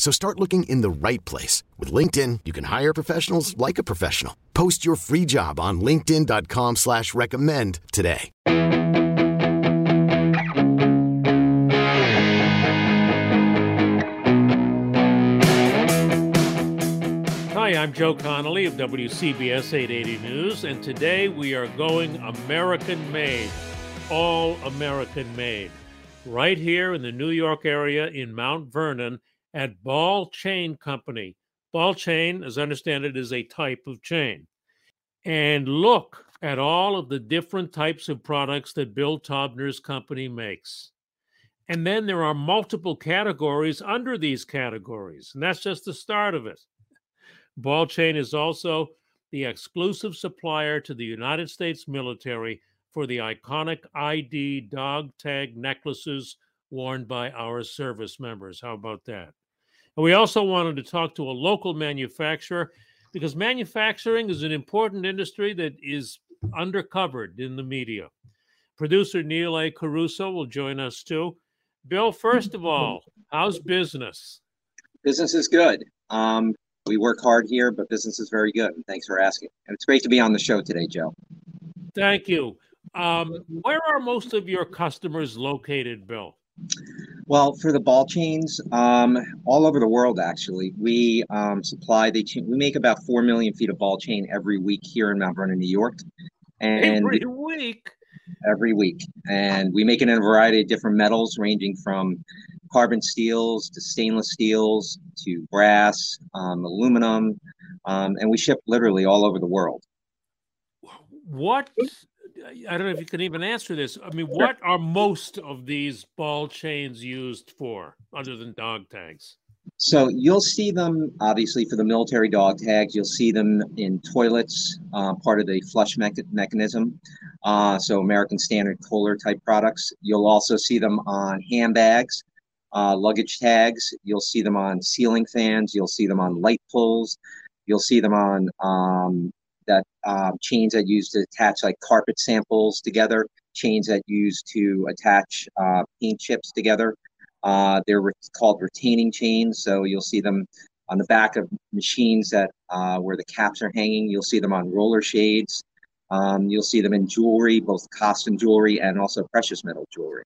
So start looking in the right place. With LinkedIn, you can hire professionals like a professional. Post your free job on linkedin.com slash recommend today. Hi, I'm Joe Connolly of WCBS 880 News, and today we are going American made, all American made, right here in the New York area in Mount Vernon at Ball Chain Company. Ball chain, as I understand it, is a type of chain. And look at all of the different types of products that Bill Taubner's company makes. And then there are multiple categories under these categories. And that's just the start of it. Ball Chain is also the exclusive supplier to the United States military for the iconic ID dog tag necklaces worn by our service members. How about that? And we also wanted to talk to a local manufacturer because manufacturing is an important industry that is undercovered in the media. Producer Neil A. Carousso will join us too. Bill, first of all, how's business? Business is good. Um, we work hard here, but business is very good. Thanks for asking. And it's great to be on the show today, Joe. Thank you. Um, where are most of your customers located, Bill? Well, for the ball chains, um, all over the world, actually, we um, supply the chain. We make about four million feet of ball chain every week here in Mount Vernon, New York, and every week. Every week, and we make it in a variety of different metals, ranging from carbon steels to stainless steels to brass, um, aluminum, um, and we ship literally all over the world. What I don't know if you can even answer this. I mean, what are most of these ball chains used for other than dog tags? So you'll see them obviously for the military dog tags. You'll see them in toilets, uh, part of the flush me- mechanism. Uh, so American Standard Kohler type products. You'll also see them on handbags, uh, luggage tags. You'll see them on ceiling fans. You'll see them on light poles. You'll see them on um, that um, chains that use to attach like carpet samples together, chains that use to attach uh, paint chips together. Uh, they're re- called retaining chains, so you'll see them on the back of machines that uh, where the caps are hanging. You'll see them on roller shades. Um, you'll see them in jewelry, both costume jewelry and also precious metal jewelry.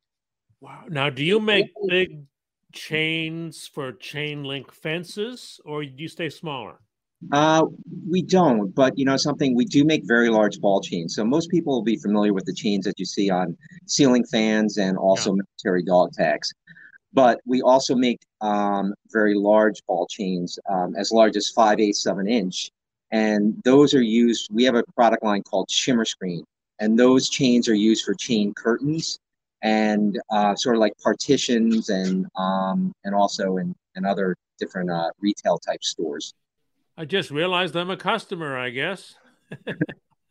Wow! Now, do you make big chains for chain link fences, or do you stay smaller? Uh, we don't, but you know something, we do make very large ball chains. So most people will be familiar with the chains that you see on ceiling fans and also yeah. military dog tags. But we also make um, very large ball chains, um, as large as five eighths of an inch, and those are used. We have a product line called Shimmer Screen, and those chains are used for chain curtains and uh, sort of like partitions and um, and also in, in other different uh, retail type stores. I just realized I'm a customer, I guess. a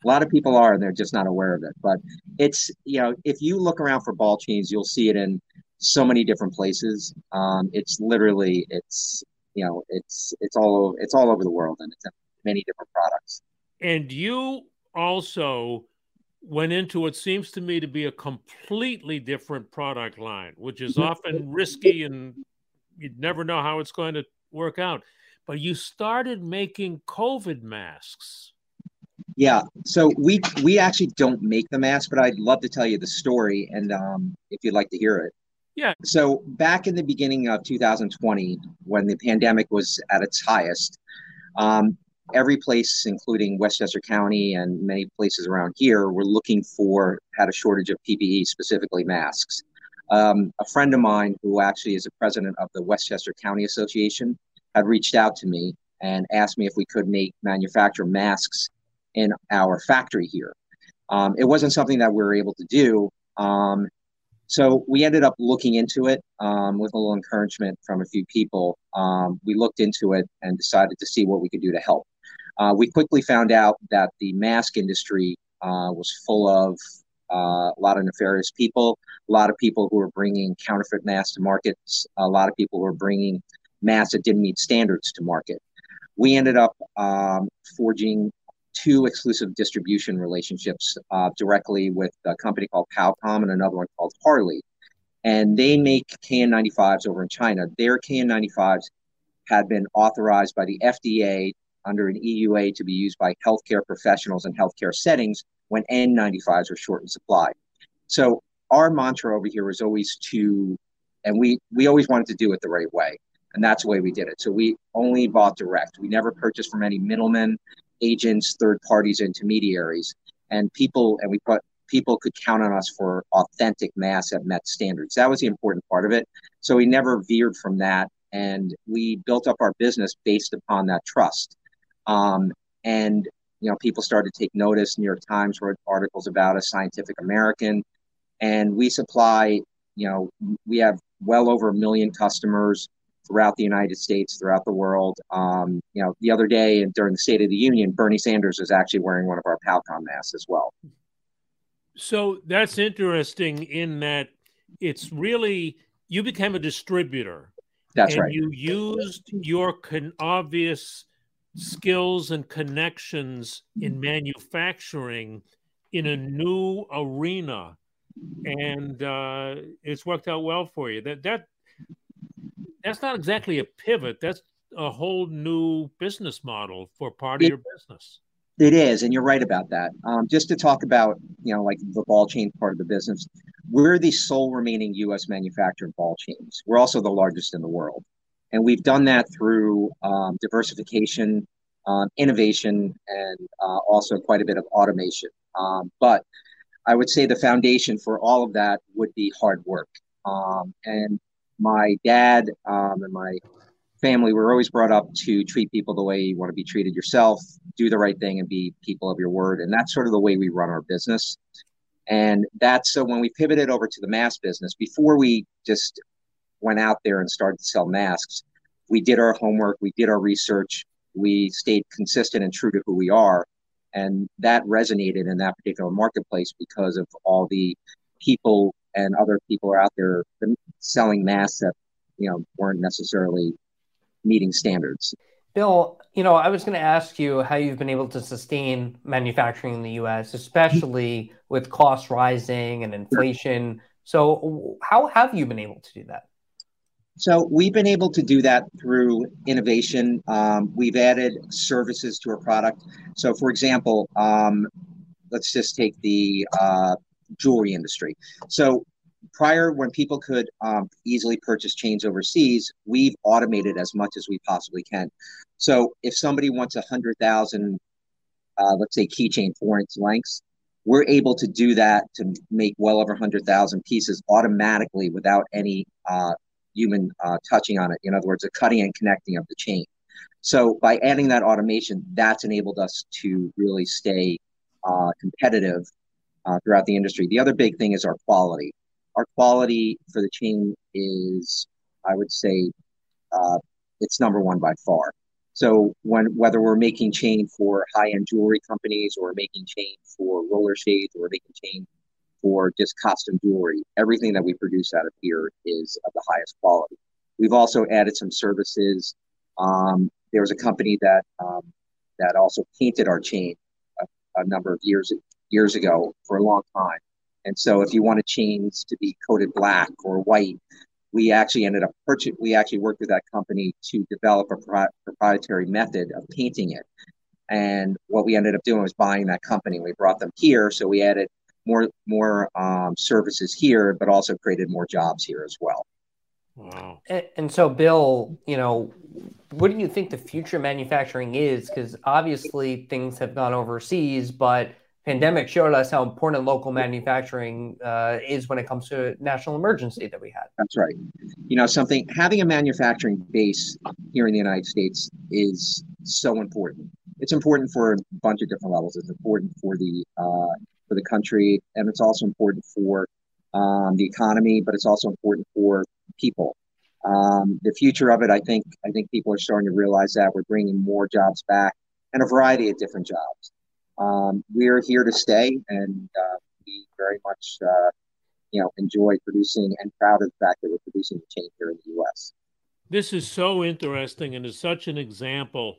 lot of people are, and they're just not aware of it. But it's, you know, if you look around for ball chains, you'll see it in so many different places. Um, it's literally, it's, you know, it's, it's all over, it's all over the world and it's many different products. And you also went into what seems to me to be a completely different product line, which is mm-hmm. often risky and you'd never know how it's going to work out but you started making COVID masks. Yeah, so we we actually don't make the mask, but I'd love to tell you the story, and um, if you'd like to hear it. Yeah. So back in the beginning of 2020, when the pandemic was at its highest, um, every place, including Westchester County and many places around here, were looking for had a shortage of PPE, specifically masks. Um, a friend of mine, who actually is the president of the Westchester County Association, had reached out to me and asked me if we could make manufacture masks in our factory here. Um, it wasn't something that we were able to do. Um, so we ended up looking into it um, with a little encouragement from a few people. Um, we looked into it and decided to see what we could do to help. Uh, we quickly found out that the mask industry uh, was full of uh, a lot of nefarious people, a lot of people who were bringing counterfeit masks to markets, a lot of people who were bringing masks that didn't meet standards to market. We ended up um, forging two exclusive distribution relationships uh, directly with a company called Powecom and another one called Harley. And they make KN95s over in China. Their KN95s had been authorized by the FDA under an EUA to be used by healthcare professionals in healthcare settings when N95s are short in supply. So our mantra over here was always to, and we we always wanted to do it the right way, and that's the way we did it. So we only bought direct. We never purchased from any middlemen, agents, third parties, intermediaries, and people. And we put people could count on us for authentic mass that met standards. That was the important part of it. So we never veered from that, and we built up our business based upon that trust. Um, and you know, people started to take notice. New York Times wrote articles about us, Scientific American, and we supply. You know, we have well over a million customers throughout the United States, throughout the world. Um, you know, the other day during the State of the Union, Bernie Sanders is actually wearing one of our Powecom masks as well. So that's interesting in that it's really you became a distributor. That's and right. You used your con- obvious skills and connections in manufacturing in a new arena, and uh, it's worked out well for you. That that that's not exactly a pivot. That's a whole new business model for part of it, your business. It is, and you're right about that. Um, just to talk about, you know, like the ball chain part of the business, we're the sole remaining U.S. manufacturer of ball chains. We're also the largest in the world. And we've done that through um, diversification, um, innovation, and uh, also quite a bit of automation. Um, but I would say the foundation for all of that would be hard work. Um, and my dad um, and my family were always brought up to treat people the way you want to be treated yourself, do the right thing, and be people of your word. And that's sort of the way we run our business. And that's so when we pivoted over to the mask business, before we just went out there and started to sell masks, we did our homework, we did our research, we stayed consistent and true to who we are. And that resonated in that particular marketplace because of all the people and other people are out there selling masks that you know weren't necessarily meeting standards. Bill, you know, I was going to ask you how you've been able to sustain manufacturing in the U.S., especially with costs rising and inflation. So, how have you been able to do that? So we've been able to do that through innovation. Um, we've added services to our product. So, for example, um, let's just take the uh, jewelry industry. So prior, when people could um, easily purchase chains overseas, we've automated as much as we possibly can. So if somebody wants a hundred thousand, uh, let's say keychain four inch lengths, we're able to do that to make well over 100,000 pieces automatically without any uh, human uh, touching on it. In other words, a cutting and connecting of the chain. So by adding that automation, that's enabled us to really stay uh, competitive uh, throughout the industry. The other big thing is our quality. Our quality for the chain is, I would say, uh, it's number one by far. So when whether we're making chain for high-end jewelry companies or making chain for roller shades or making chain for just costume jewelry. Everything that we produce out of here is of the highest quality. We've also added some services. Um, there was a company that um, that also painted our chain a, a, number of years years ago for a long time. And so, if you wanted chains to be coated black or white, we actually ended up purchasing. We actually worked with that company to develop a pro- proprietary method of painting it. And what we ended up doing was buying that company. We brought them here, so we added more more um, services here, but also created more jobs here as well. Wow. And, and so, Bill, you know, what do you think the future manufacturing is? Because obviously things have gone overseas, but pandemic showed us how important local manufacturing uh, is when it comes to a national emergency that we had. That's right. You know, something having a manufacturing base here in the United States is so important. It's important for a bunch of different levels. It's important for the uh, for the country, and it's also important for um, the economy, but it's also important for people. Um, the future of it, I think, I think people are starting to realize that we're bringing more jobs back and a variety of different jobs. Um, we're here to stay, and uh, we very much, uh, you know, enjoy producing and proud of the fact that we're producing the change here in the U.S. This is so interesting, and is such an example.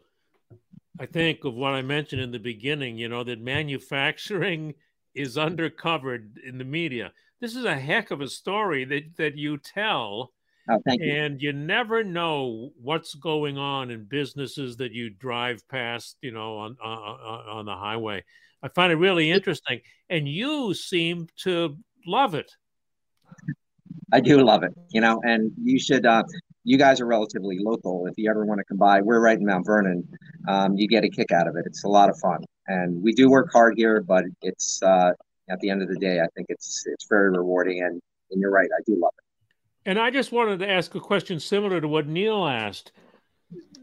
I think of what I mentioned in the beginning. You know that manufacturing is undercovered in the media. This is a heck of a story that that you tell. Oh, thank you. And you never know what's going on in businesses that you drive past, you know, on on, on the highway. I find it really interesting, and you seem to love it. I do love it, you know, and you should. Uh, you guys are relatively local. If you ever want to come by, we're right in Mount Vernon. Um, you get a kick out of it. It's a lot of fun and we do work hard here, but it's uh, at the end of the day, I think it's it's very rewarding, and and you're right, I do love it. And I just wanted to ask a question similar to what Neil asked.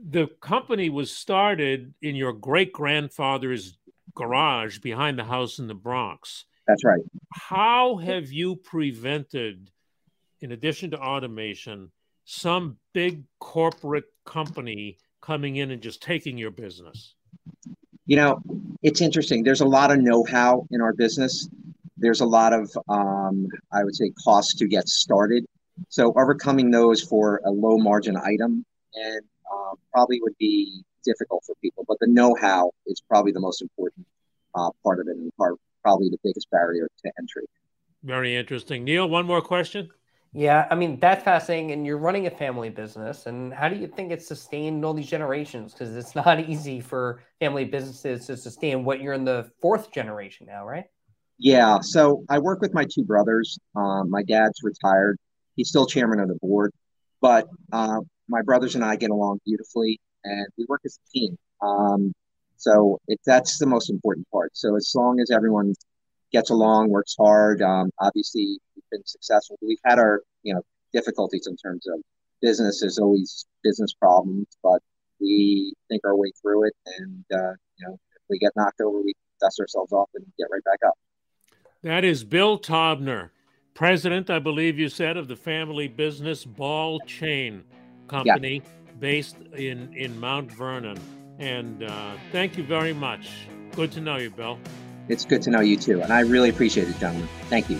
The company was started in your great grandfather's garage behind the house in the Bronx. That's right. How have you prevented, in addition to automation, some big corporate company coming in and just taking your business? you know, it's interesting. There's a lot of know-how in our business. There's a lot of, um, I would say, costs to get started. So overcoming those for a low margin item and uh, probably would be difficult for people. But the know-how is probably the most important uh, part of it, and part, probably the biggest barrier to entry. Very interesting, Neil. One more question. Yeah, I mean that's fascinating. And you're running a family business, and how do you think it's sustained all these generations? Because it's not easy for family businesses to sustain what you're in the fourth generation now, right? Yeah. So I work with my two brothers. Um, my dad's retired; he's still chairman of the board, but uh, my brothers and I get along beautifully, and we work as a team. Um, so it, that's the most important part. So as long as everyone gets along, works hard, um, obviously we've been successful. We've had our you know difficulties in terms of business. There's always business problems, but we think our way through it, and uh, you know if we get knocked over, we dust ourselves off and get right back up. That is Bill Taubner, president, I believe you said, of the family business Ball Chain Company, yeah. based in in Mount Vernon. And uh, thank you very much. Good to know you, Bill. It's good to know you too, and I really appreciate it, gentlemen. Thank you.